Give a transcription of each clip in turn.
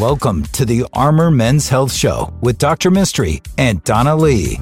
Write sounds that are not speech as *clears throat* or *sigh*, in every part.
Welcome to the Armor Men's Health Show with Dr. Mistry and Donna Lee.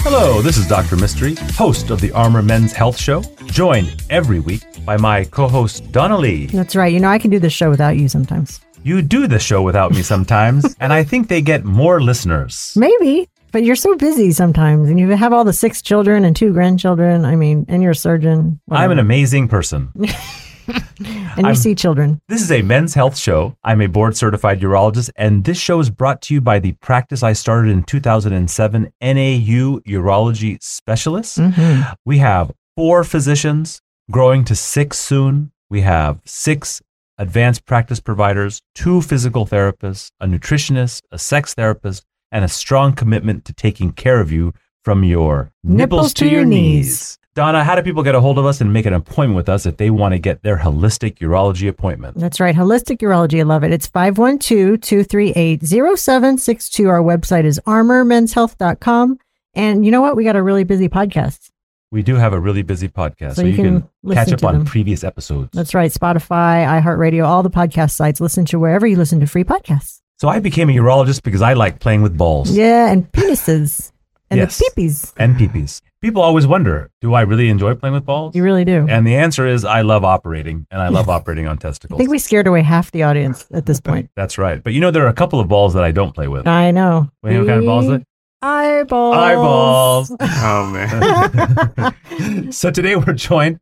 Hello, this is Dr. Mistry, host of the Armor Men's Health Show, joined every week by my co host, Donna Lee. That's right. You know, I can do this show without you sometimes. You do the show without me sometimes, *laughs* and I think they get more listeners. Maybe, but you're so busy sometimes, and you have all the six children and two grandchildren. I mean, and you're a surgeon. I'm an amazing person. *laughs* *laughs* and you see children. This is a men's health show. I'm a board certified urologist, and this show is brought to you by the practice I started in 2007, NAU Urology Specialists. Mhm. We have four physicians, growing to six soon. We have six advanced practice providers, two physical therapists, a nutritionist, a sex therapist, and a strong commitment to taking care of you from your nipples, to, your knees. Donna, how do people get a hold of us and make an appointment with us if they want to get their holistic urology appointment? That's right. Holistic Urology. I love it. It's 512-238-0762. Our website is armormenshealth.com. And you know what? We got a really busy podcast. We do have a really busy podcast, so, So you, you can, can catch up on them. previous episodes. That's right. Spotify, iHeartRadio, all the podcast sites. Listen to wherever you listen to free podcasts. so I became a urologist because I like playing with balls Yeah, and penises and Yes. the peepees. and peepees. People always wonder, do I really enjoy playing with balls? You really do. And the answer is I love operating, and I love *laughs* operating on testicles. I think we scared away half the audience at this point. That's right. But you know, there are a couple of balls that I don't play with. I know. What kind of balls? is? Eyeballs. Eyeballs. *laughs* Oh man. *laughs* so today we're joined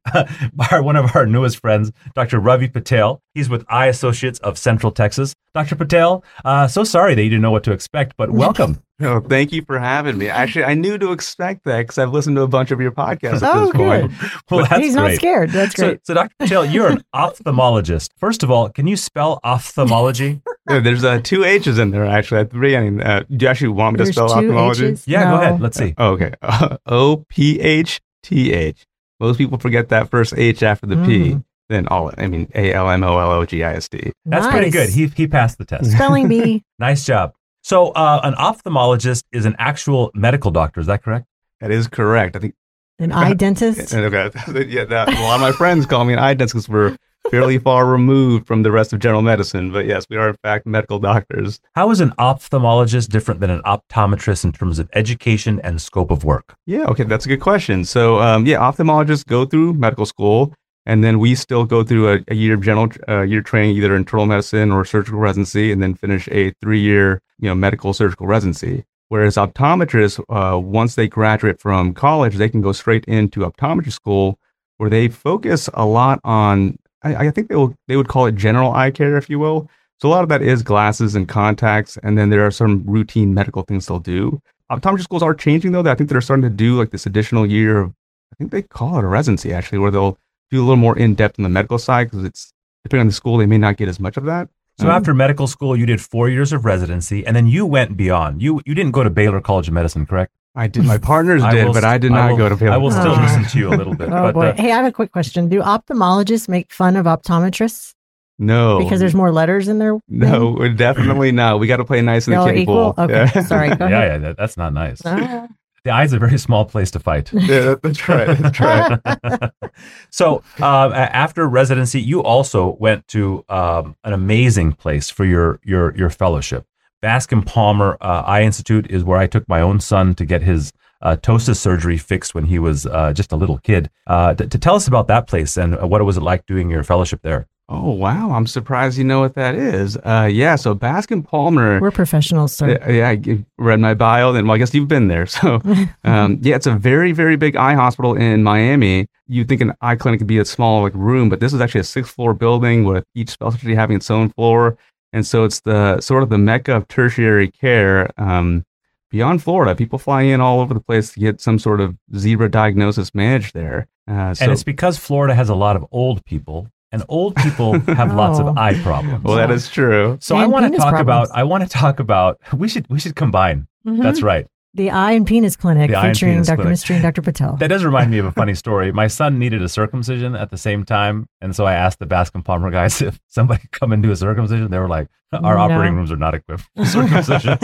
by one of our newest friends, Dr. Ravi Patel. He's with Eye Associates of Central Texas. Dr. Patel, uh, so sorry that you didn't know what to expect, but welcome. *laughs* no, thank you for having me. Actually, I knew to expect that because I've listened to a bunch of your podcasts at Oh, this point. *laughs* well, that's He's great. not scared. That's great. so, Dr. Patel, you're an *laughs* ophthalmologist. First of all, can you spell ophthalmology? Yeah, There's uh, two H's in there actually at the beginning. Uh, do you actually want me to spell two ophthalmology? H's? Yeah, go ahead. Let's see. Oh, okay. O P H T H. Most people forget that first H after the P. Then all I mean A L M O L O G I S D. That's pretty good. He, he passed the test. Spelling bee. *laughs* nice job. So, uh, an ophthalmologist is an actual medical doctor. Is that correct? That is correct. I think. An eye *laughs* dentist. Okay. *laughs* yeah, that, a lot of my friends call me an eye dentist because we're fairly far removed from the rest of general medicine. But yes, we are in fact medical doctors. How is an ophthalmologist different than an optometrist in terms of education and scope of work? Yeah, okay, that's a good question. So, um, yeah, ophthalmologists go through medical school, and then we still go through a, a year of general uh, year training, either internal medicine or surgical residency, and then finish a three-year, you know, medical surgical residency. Whereas optometrists, uh, once they graduate from college, they can go straight into optometry school, where they focus a lot on. I, I think they will they would call it general eye care, if you will. So a lot of that is glasses and contacts, and then there are some routine medical things they'll do optometry schools are changing though. I think they're starting to do like this additional year of, I think they call it a residency actually, where they'll do a little more in depth on the medical side because it's depending on the school, they may not get as much of that. So, Um, after medical school, you did four years of residency, and then you went beyond. You you didn't go to Baylor College of Medicine, correct? I did, my partners *laughs* did, will but I did st- not will- go to Baylor. I will still listen to you a *laughs* little bit. Oh but, boy. uh, hey, I have a quick question. Do ophthalmologists make fun of optometrists No, because there's more letters in their no, we're definitely *clears throat* not. We got to play nice in Y'all the are kiddie equal? pool. Okay, Yeah. *laughs* sorry. Go yeah, ahead. yeah, that, that's not nice. Ah. The eye's a very small place to fight. *laughs* yeah, that's right. That's right. *laughs* so a- after residency, you also went to um, an amazing place for your your your fellowship. Bascom Palmer uh, Eye Institute is where I took my own son to get his uh, ptosis surgery fixed when he was uh, just a little kid. Uh, to, to tell us about that place and what it was it like doing your fellowship there. Oh wow, I'm surprised you know what that is. Uh, yeah, so Bascom Palmer. We're professionals, sir. Yeah, yeah, I g- read my bio, and well, I guess you've been there. *laughs* So, *laughs* um, yeah, it's a very, very big eye hospital in Miami. You'd think an eye clinic could be a small like room, but this is actually a six-floor building with each specialty having its own floor, and so it's the sort of the mecca of tertiary care. Um, beyond Florida, people fly in all over the place to get some sort of zebra diagnosis managed there. Uh, so, and it's because Florida has a lot of old people, and old people have lots *laughs* Oh. of eye problems. well, that is true. so I want to talk problems. about. I want to talk about. We should we should combine. Mhm. That's right. The Eye and Penis Clinic The featuring Penis Dr. Clinic. Mistry and Dr. Patel. That does remind me of a funny *laughs* story. My son needed a circumcision at the same time, and so I asked the Bascom Palmer guys *laughs* if somebody could come and do a circumcision. They were like, "Our No. operating rooms are not equipped for circumcision.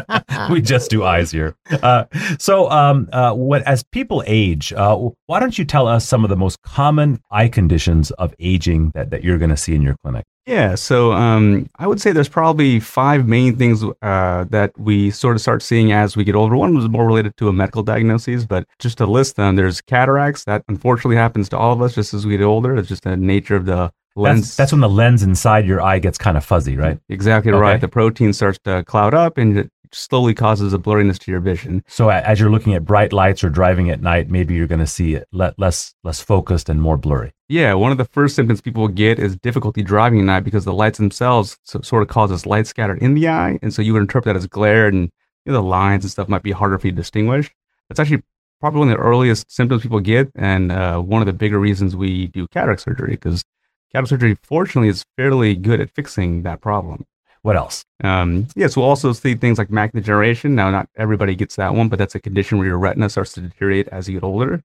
*laughs* we just do eyes here." Uh, so, um, uh, what as people age, uh, why don't you tell us some of the most common eye conditions of aging that that you're going to see in your clinic? Yeah, so um, I would say there's probably five main things uh, that we sort of start seeing as we get older. One was more related to a medical diagnosis, but just to list them, there's cataracts. That unfortunately happens to all of us just as we get older. It's just the nature of the lens. That's, that's when the lens inside your eye gets kind of fuzzy, right? exactly Okay. right. The protein starts to cloud up and it slowly causes a blurriness to your vision. So as you're looking at bright lights or driving at night, maybe you're going to see it less less focused and more blurry. Yeah, one of the first symptoms people get is difficulty driving at night because the lights themselves sort of causes light scattered in the eye, and so you would interpret that as glare, and you know, the lines and stuff might be harder for you to distinguish. That's actually probably one of the earliest symptoms people get, and uh, one of the bigger reasons we do cataract surgery because cataract surgery, fortunately, is fairly good at fixing that problem. What else? Um, yes, we'll also see things like macular degeneration. Now, not everybody gets that one, but that's a condition where your retina starts to deteriorate as you get older.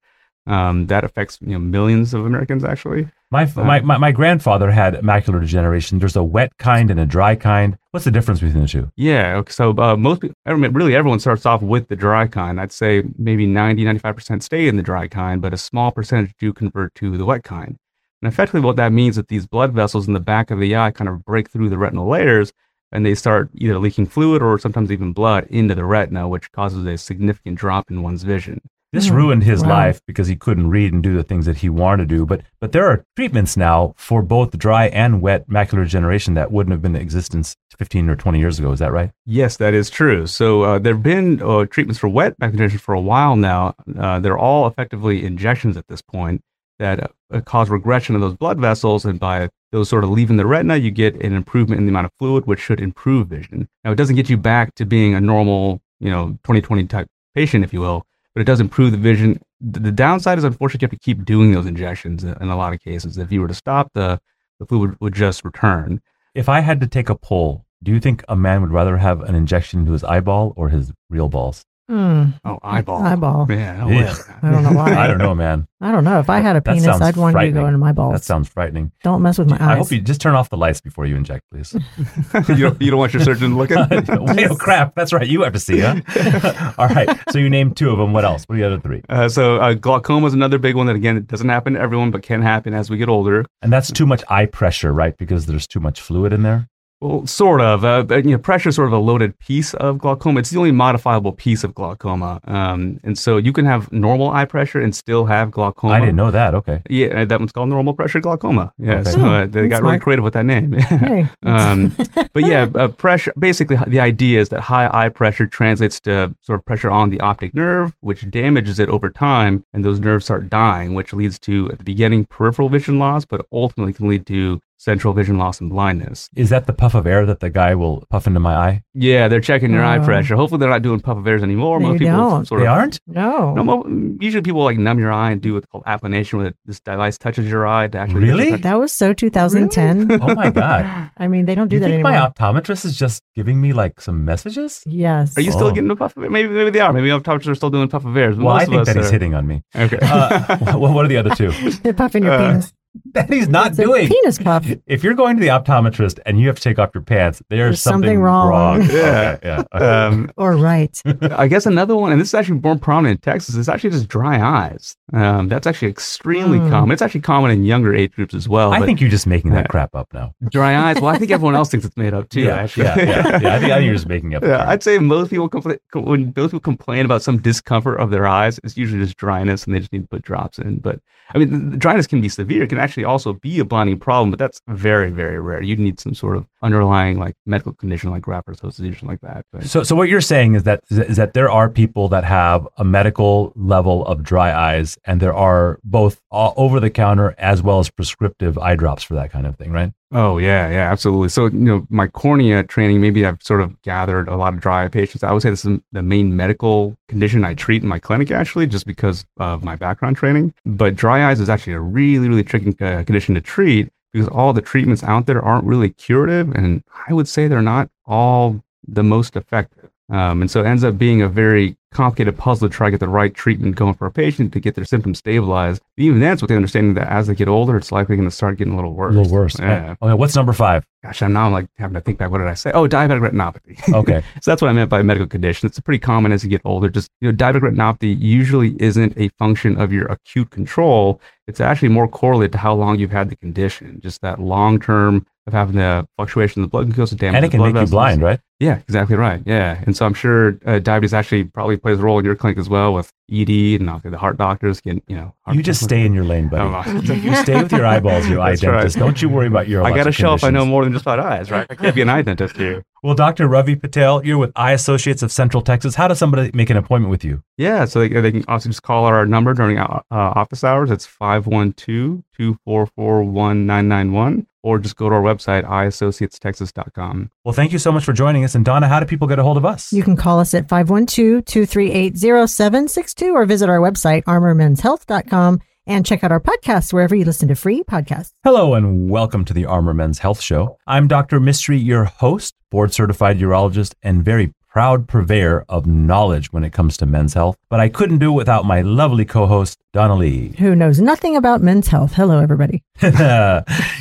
Um, that affects you know millions of Americans actually. My, f my, my my grandfather had macular degeneration. There's a wet kind and a dry kind. What's the difference between the two? Yeah. So uh, most people, I mean, really everyone starts off with the dry kind. I'd say maybe 90, 95% stay in the dry kind, but a small percentage do convert to the wet kind. And effectively what that means is that these blood vessels in the back of the eye kind of break through the retinal layers and they start either leaking fluid or sometimes even blood into the retina, which causes a significant drop in one's vision. This Mhm. ruined his Wow. life because he couldn't read and do the things that he wanted to do. But but there are treatments now for both dry and wet macular degeneration that wouldn't have been in existence 15 or 20 years ago. Is that right? Yes, that is true. So uh, there have been uh, treatments for wet macular degeneration for a while now. Uh, they're all effectively injections at this point that uh, cause regression of those blood vessels, and by those sort of leaving the retina, you get an improvement in the amount of fluid, which should improve vision. Now, it doesn't get you back to being a normal, you know, 2020 type patient, if you will, but it does improve the vision. The, the downside is, unfortunately, you have to keep doing those injections in a lot of cases. If you were to stop, the the fluid would just return. If I had to take a poll, do you think a man would rather have an injection into his eyeball or his real balls? Hmm. Oh, eyeball. Eyeball. Yeah, no Yeah. I don't know why. *laughs* I don't know, man. I don't know. If I had a That penis, I'd want you to go into my balls. That sounds frightening. don't mess with my eyes. I hope you just turn off the lights before you inject, please. *laughs* you, don't, you don't want your surgeon looking? *laughs* Wait, oh crap! That's right. You have to see, huh? All right. So you named two of them. What else? What are the other three? Uh, so uh, glaucoma is another big one that again it doesn't happen to everyone, but can happen as we get older. And that's too much eye pressure, right? Because there's too much fluid in there. Well, sort of. Uh, you know, pressure is sort of a loaded piece of glaucoma. It's the only modifiable piece of glaucoma, um, and so you can have normal eye pressure and still have glaucoma. I didn't know that. Okay. Yeah, uh, that one's called normal pressure glaucoma. Yeah, Okay. so uh, they that's got really creative with that name. *laughs* Hey. um, *laughs* but yeah, uh, pressure. Basically, the idea is that high eye pressure translates to sort of pressure on the optic nerve, which damages it over time, and those nerves start dying, which leads to at the beginning peripheral vision loss, but ultimately can lead to central vision loss and blindness. Is that the puff of air that the guy will puff into my eye? Yeah, they're checking your eye Oh. pressure. Hopefully, they're not doing puff of airs anymore. They Most people don't. sort They of aren't. no. No, mo- usually people like numb your eye and do what's called applanation, where this device touches your eye to actually. Really? That was so 2010. Oh my god! *laughs* I mean, they don't Do do you that think anymore. my optometrist is just giving me like some messages? yes. Are you still Oh. getting a puff of air? Maybe, maybe they are. Maybe optometrists are still doing puff of airs. Well, most I of think us that he's hitting on me. Okay. Uh, *laughs* what, what are the other two? *laughs* They're puffing your Uh, penis. *laughs* that he's not It's a doing. penis puff. *laughs* If you're going to the optometrist and you have to take off your pants, there's, There's something wrong. wrong. *laughs* Yeah. Okay, yeah. um, Or right. I guess another one, and this is actually more prominent in Texas, is actually just dry eyes. Um, that's actually extremely Hmm. common. It's actually common in younger age groups as well. I but think you're just making that Yeah. crap up now. dry eyes. Well, I think everyone else thinks it's made up too. yeah, actually. yeah, yeah, yeah. I think, I think you're just making up. Yeah. I'd say most people compla- when most people complain about some discomfort of their eyes, it's usually just dryness, and they just need to put drops in. But I mean, the, the dryness can be severe; it can actually also be a blinding problem, but that's very, very rare. You'd need some sort of underlying like medical condition, like graft versus or like that. But, So, so what you're saying is that is that there are people that have a medical level of dry eyes, and there are both uh, over the counter as well as prescriptive eye drops for that kind of thing, right? Oh yeah, yeah, absolutely. So you know, my cornea training, maybe I've sort of gathered a lot of dry eye patients. I would say this is the main medical condition I treat in my clinic, actually, just because of my background training. But dry eyes is actually a really, really tricky uh, condition to treat because all the treatments out there aren't really curative, and I would say they're not all the most effective. Um, and so it ends up being a very complicated puzzle to try to get the right treatment going for a patient to get their symptoms stabilized. Even that's it's with the understanding that as they get older, it's likely going to start getting a little worse. A little worse. Yeah. Okay, what's number five? Gosh, I'm now I'm like having to think back. What did I say? Oh, diabetic retinopathy. Okay. *laughs* so that's what I meant by medical condition. It's pretty common as you get older. Just you know, diabetic retinopathy usually isn't a function of your acute control. It's actually more correlated to how long you've had the condition. Just that long term of having the fluctuation in the blood glucose damage. and it can make you vessels. blind, right? Yeah, exactly right. Yeah, and so I'm sure uh, diabetes actually probably plays a role in your clinic as well with ED and okay, the heart doctors get you know. Heart You just stay in your lane, buddy. Oh, *laughs* you stay with your eyeballs, you eye That's right. dentist. Don't you worry about your. I got to a shelf. I know more than just about eyes, right? I can't be an eye dentist here. *laughs* Well, Dr. Ravi Patel, you're with Eye Associates of Central Texas. How does somebody make an appointment with you? Yeah, so they, they can also just call our number during uh, office hours. It's 512-244-1991 or just go to our website, eyeassociatestexas.com. Well, thank you so much for joining us. And Donna, how do people get a hold of us? You can call us at 512-238-0762 or visit our website, armormenshealth.com and check out our podcasts wherever you listen to free podcasts. Hello and welcome to the Armor Men's Health Show. I'm Dr. Mistry, your host, board certified urologist, and very proud purveyor of knowledge when it comes to men's health. But I couldn't do it without my lovely co host, Donna Lee. Who knows nothing about men's health. Hello, everybody. *laughs*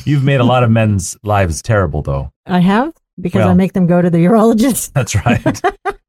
You've made a lot of men's lives terrible, though. I have because I make them go to the urologist. That's right. *laughs*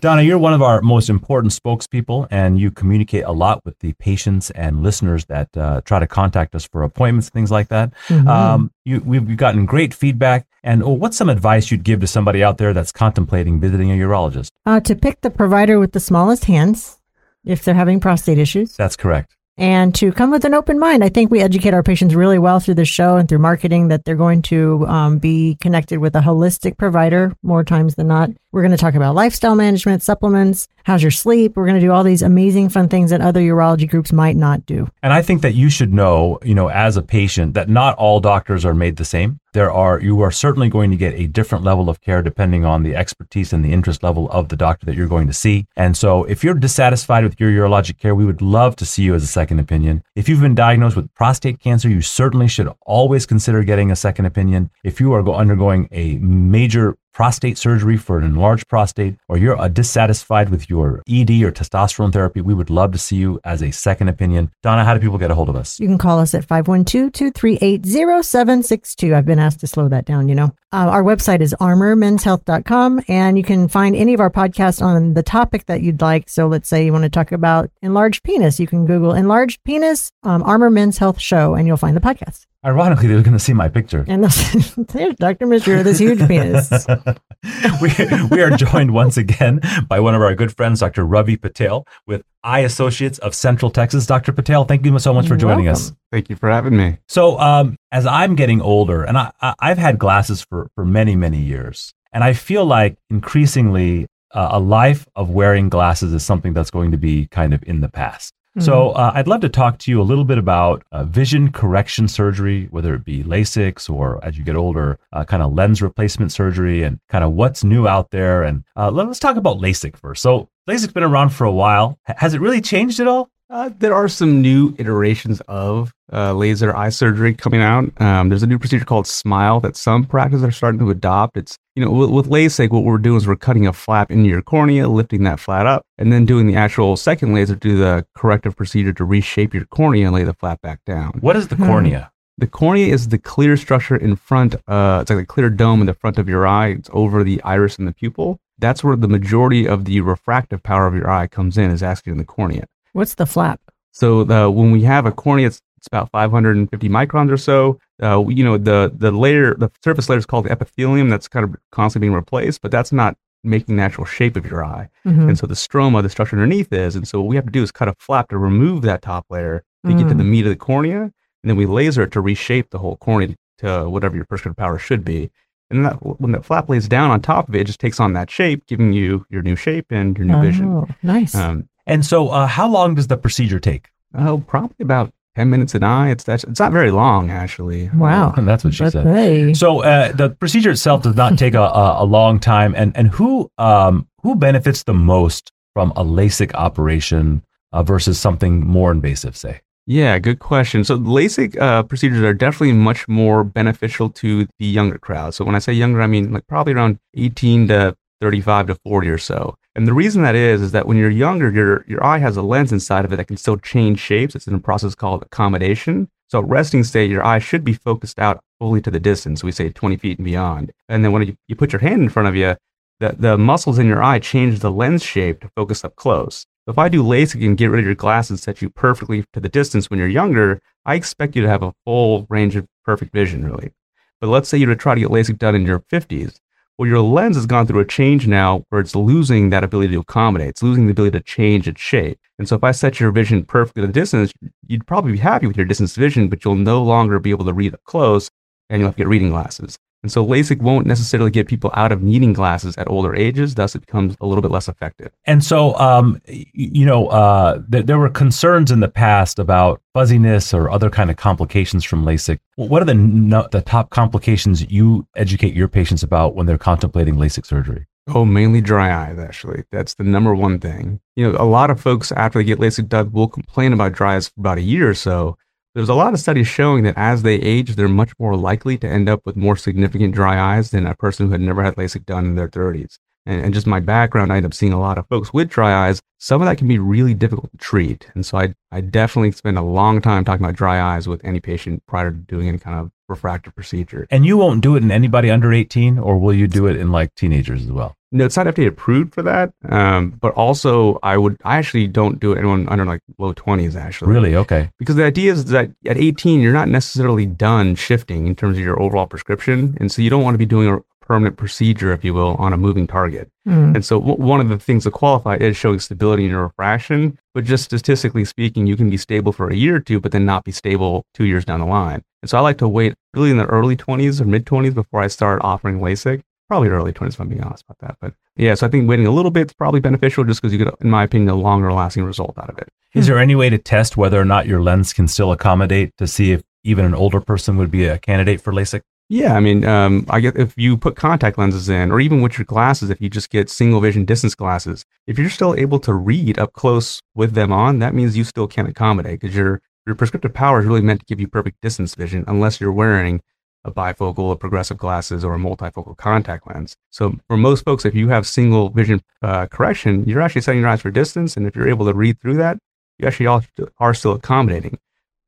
Donna, you're one of our most important spokespeople, and you communicate a lot with the patients and listeners that uh, try to contact us for appointments, things like that. Mhm. Um, you, we've we've gotten great feedback. And oh, what's some advice you'd give to somebody out there that's contemplating visiting a urologist? uh, to pick the provider with the smallest hands if they're having prostate issues. That's correct. And to come with an open mind. I think we educate our patients really well through the show and through marketing that they're going to um, be connected with a holistic provider more times than not. We're going to talk about lifestyle management, supplements, how's your sleep. We're going to do all these amazing fun things that other urology groups might not do. And I think that you should know, you know, as a patient, that not all doctors are made the same. There are, you are certainly going to get a different level of care depending on the expertise and the interest level of the doctor that you're going to see. And so if you're dissatisfied with your urologic care, we would love to see you as a second opinion. If you've been diagnosed with prostate cancer, you certainly should always consider getting a second opinion. If you are undergoing a major prostate surgery for an enlarged prostate, or you're uh, dissatisfied with your ED or testosterone therapy, we would love to see you as a second opinion. Donna, how do people get a hold of us? You can call us at 512-238-0762. I've been asked to slow that down, you know. Uh, our website is armormenshealth.com and you can find any of our podcasts on the topic that you'd like. So let's say you want to talk about enlarged penis. You can Google enlarged penis, um, Armor Men's Health Show, and you'll find the podcast. Ironically, they're going to see my picture. And they'll- there's Dr. Mistry with this huge penis. *laughs* we, we are joined once again by one of our good friends, Dr. Ravi Patel, with Eye Associates of Central Texas. Dr. Patel, thank you so much for joining us. Thank you for having me. So, um, as I'm getting older, and I, I, I've had glasses for, for many, many years, and I feel like increasingly uh, a life of wearing glasses is something that's going to be kind of in the past. So, uh, I'd love to talk to you a little bit about uh, vision correction surgery, whether it be LASIK or as you get older, uh, kind of lens replacement surgery, and kind of what's new out there. And uh, let- let's talk about LASIK first. So, LASIK's been around for a while. H- Has it really changed at all? Uh, there are some new iterations of uh, laser eye surgery coming out. Um, there's a new procedure called SMILE that some practices are starting to adopt. It's you know with, with LASIK, what we're doing is we're cutting a flap into your cornea, lifting that flat up, and then doing the actual second laser, to do the corrective procedure to reshape your cornea and lay the flap back down. What is the Hmm. cornea? The cornea is the clear structure in front. Uh, it's like a clear dome in the front of your eye. It's over the iris and the pupil. That's where the majority of the refractive power of your eye comes in, is actually in the cornea. What's the flap? So the, when we have a cornea, it's, it's about 550 microns or so. Uh, you know, the the layer, the surface layer is called the epithelium. That's kind of constantly being replaced, but that's not making the actual shape of your eye. Mhm. And so the stroma, the structure underneath, is. And so what we have to do is cut a flap to remove that top layer to get to Mm. the meat of the cornea, and then we laser it to reshape the whole cornea to whatever your prescriptive power should be. And that, when that flap lays down on top of it, it just takes on that shape, giving you your new shape and your new vision. Oh, nice. Um, And so, uh, how long does the procedure take? Oh, probably about ten minutes an eye. It's that's it's not very long actually. wow. *laughs* That's what she But said. hey, So uh, the procedure itself does not take a, a, a long time, and and who um, who benefits the most from a LASIK operation uh, versus something more invasive, say? Yeah, good question. So LASIK uh, procedures are definitely much more beneficial to the younger crowd. So when I say younger, I mean like probably around 18 to 35 to 40 or so. And the reason that is, is that when you're younger, your, your eye has a lens inside of it that can still change shapes. It's in a process called accommodation. So at resting state, your eye should be focused out fully to the distance. We say 20 feet and beyond. And then when you, you put your hand in front of you, the, the muscles in your eye change the lens shape to focus up close. If I do LASIK and get rid of your glasses, set you perfectly to the distance when you're younger, I expect you to have a full range of perfect vision, really. But let's say you were to try to get LASIK done in your 50s. Well, your lens has gone through a change now where it's losing that ability to accommodate. It's losing the ability to change its shape. And so if I set your vision perfectly to distance, you'd probably be happy with your distance vision, but you'll no longer be able to read up close and you'll have to get reading glasses. And so LASIK won't necessarily get people out of needing glasses at older ages. Thus, it becomes a little bit less effective. And so, um, you know, uh, th- there were concerns in the past about fuzziness or other kind of complications from LASIK. What are the no- the top complications you educate your patients about when they're contemplating LASIK surgery? Oh, mainly dry eyes, actually. That's the number one thing. You know, a lot of folks after they get LASIK done will complain about dry eyes for about a year or so. There's a lot of studies showing that as they age, they're much more likely to end up with more significant dry eyes than a person who had never had LASIK done in their 30s. And, and just my background, I end up seeing a lot of folks with dry eyes. Some of that can be really difficult to treat. And so I, I definitely spend a long time talking about dry eyes with any patient prior to doing any kind of refractive procedure. And you won't do it in anybody under 18, or will you do it in like teenagers as well? No, it's not FDA approved for that. Um, but also, I would, I actually don't do it anyone under like low 20s, actually. Really? Okay. Because the idea is that at 18, you're not necessarily done shifting in terms of your overall prescription. And so you don't want to be doing a permanent procedure, if you will, on a moving target. Mm. And so w- one of the things to qualify is showing stability in your refraction. But just statistically speaking, you can be stable for a year or two, but then not be stable two years down the line. And so I like to wait really in the early 20s or mid 20s before I started offering LASIK. Probably early 20s, if I'm being honest about that. But yeah, so I think waiting a little bit is probably beneficial just because you get, in my opinion, a longer lasting result out of it. Is there any way to test whether or not your lens can still accommodate to see if even an older person would be a candidate for LASIK? Yeah, I mean, um, I get if you put contact lenses in, or even with your glasses, if you just get single vision distance glasses, if you're still able to read up close with them on, that means you still can accommodate because your your prescriptive power is really meant to give you perfect distance vision, unless you're wearing a bifocal, a progressive glasses, or a multifocal contact lens. So for most folks, if you have single vision uh, correction, you're actually setting your eyes for distance, and if you're able to read through that, you actually are, are still accommodating.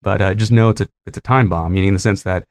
But uh, just know it's a it's a time bomb, meaning in the sense that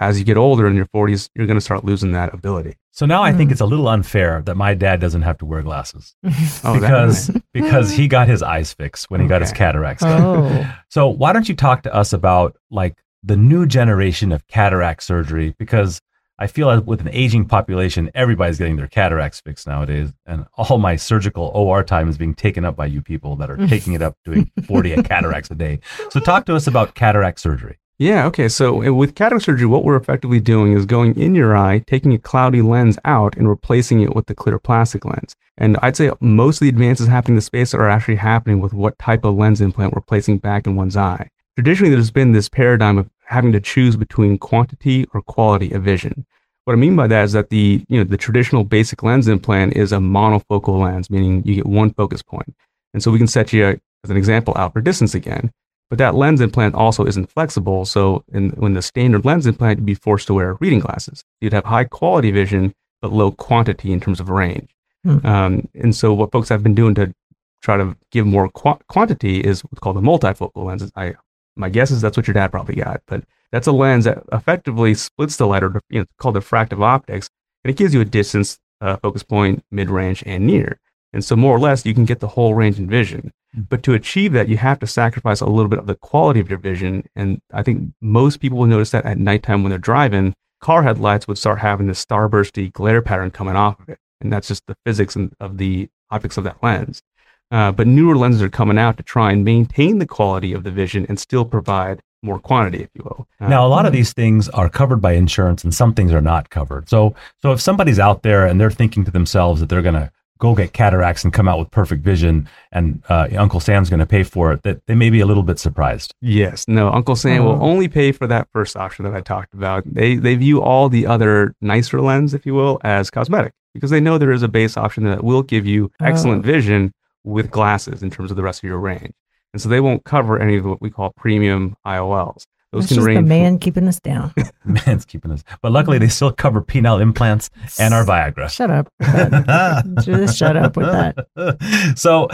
as you get older in your 40s, you're going to start losing that ability. So now I think Mm. it's a little unfair that my dad doesn't have to wear glasses *laughs* Oh, because because he got his eyes fixed when he got his cataracts done. Oh. So why don't you talk to us about like the new generation of cataract surgery? Because I feel like with an aging population, everybody's getting their cataracts fixed nowadays, and all my surgical OR time is being taken up by you people that are *laughs* taking it up doing 40 *laughs* cataracts a day. So talk to us about cataract surgery. Yeah, okay. So uh, with cataract surgery, what we're effectively doing is going in your eye, taking a cloudy lens out and replacing it with the clear plastic lens. And I'd say most of the advances happening in the space are actually happening with what type of lens implant we're placing back in one's eye. Traditionally, there's been this paradigm of having to choose between quantity or quality of vision. What I mean by that is that the, you know, the traditional basic lens implant is a monofocal lens, meaning you get one focus point. And so we can set you, as an example, out for distance again. But that lens implant also isn't flexible. So in, when the standard lens implant, you'd be forced to wear reading glasses. You'd have high quality vision, but low quantity in terms of range. Hmm. Um, and so what folks have been doing to try to give more qu- quantity is what's called a multifocal lens. I, my guess is that's what your dad probably got, but that's a lens that effectively splits the light, or you know, it's called diffractive optics, and it gives you a distance, uh, focus point, mid range, and near. And so more or less, you can get the whole range in vision. But to achieve that, you have to sacrifice a little bit of the quality of your vision. And I think most people will notice that at nighttime when they're driving, car headlights would start having this starbursty glare pattern coming off of it. And that's just the physics of the optics of that lens. Uh, but newer lenses are coming out to try and maintain the quality of the vision and still provide more quantity, if you will. Uh, Now, a lot of these things are covered by insurance, and some things are not covered. So, so if somebody's out there and they're thinking to themselves that they're going to go get cataracts and come out with perfect vision, and uh, Uncle Sam's going to pay for it, that they may be a little bit surprised. Yes, no. Uncle Sam will Oh. only pay for that first option that I talked about. They they view all the other nicer lens, if you will, as cosmetic because they know there is a base option that will give you excellent vision with glasses in terms of the rest of your range. And so they won't cover any of what we call premium IOLs. Those It's can just the range. man keeping us down. *laughs* Man's keeping us. But luckily, they still cover penile implants and our Viagra. Shut up. with that. Just shut up with that. *laughs* so,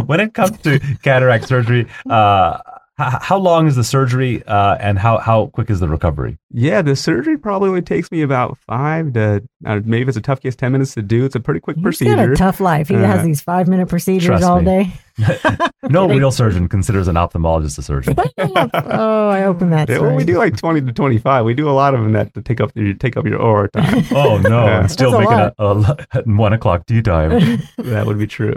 *laughs* when it comes to cataract surgery, uh, h- how long is the surgery uh, and how, how quick is the recovery? Yeah, the surgery probably only takes me about five to uh, maybe if it's a tough case, ten minutes to do. It's a pretty quick He's procedure. got a tough life. He has Uh, these five minute procedures trust all me. day. *laughs* No kidding. real surgeon considers an ophthalmologist a surgeon. oh, I opened that. *laughs* Yeah, well, we do like twenty to twenty-five. We do a lot of them that to take up your take up your OR time. *laughs* Oh no! Yeah. And still That's making a, a, one o'clock tea time. that would be true.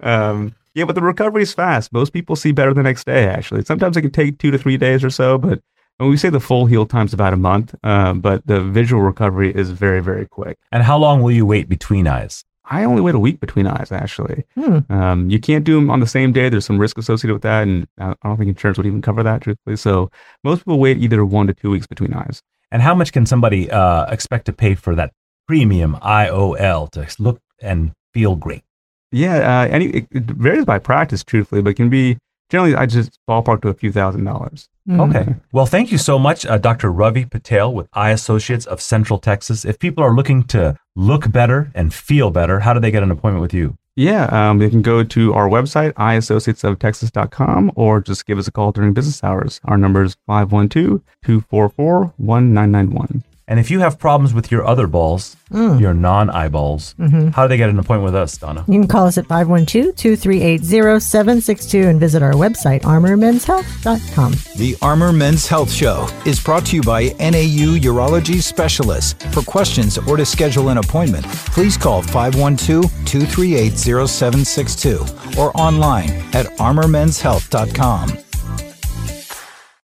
um, yeah, but the recovery is fast. Most people see better the next day. Actually, sometimes it can take two to three days or so, but when we say the full heal time's about a month, uh, but the visual recovery is very very quick. And how long will you wait between eyes? I only wait a week between eyes, actually. Hmm. Um, you can't do them on the same day. There's some risk associated with that, and I I don't think insurance would even cover that, truthfully. So most people wait either one to two weeks between eyes. And how much can somebody uh, expect to pay for that premium IOL to look and feel great? Yeah, uh, any it, it varies by practice, truthfully, but can be generally I just ballpark to a few thousand dollars. Hmm. Okay. *laughs* Well, thank you so much, uh, Dr. Ravi Patel with Eye Associates of Central Texas. If people are looking to look better and feel better, how do they get an appointment with you? Yeah, um, they can go to our website, eyeassociatesoftexas.com, or just give us a call during business hours. Our number is 512 244 1991. And if you have problems with your other balls, Mm. your non eyeballs, Mhm. how do they get an appointment with us, Donna? You can call us at 512 238 0762 and visit our website, armormenshealth.com. The Armor Men's Health Show is brought to you by NAU Urology Specialists. For questions or to schedule an appointment, please call 512 238 0762 or online at armormenshealth.com.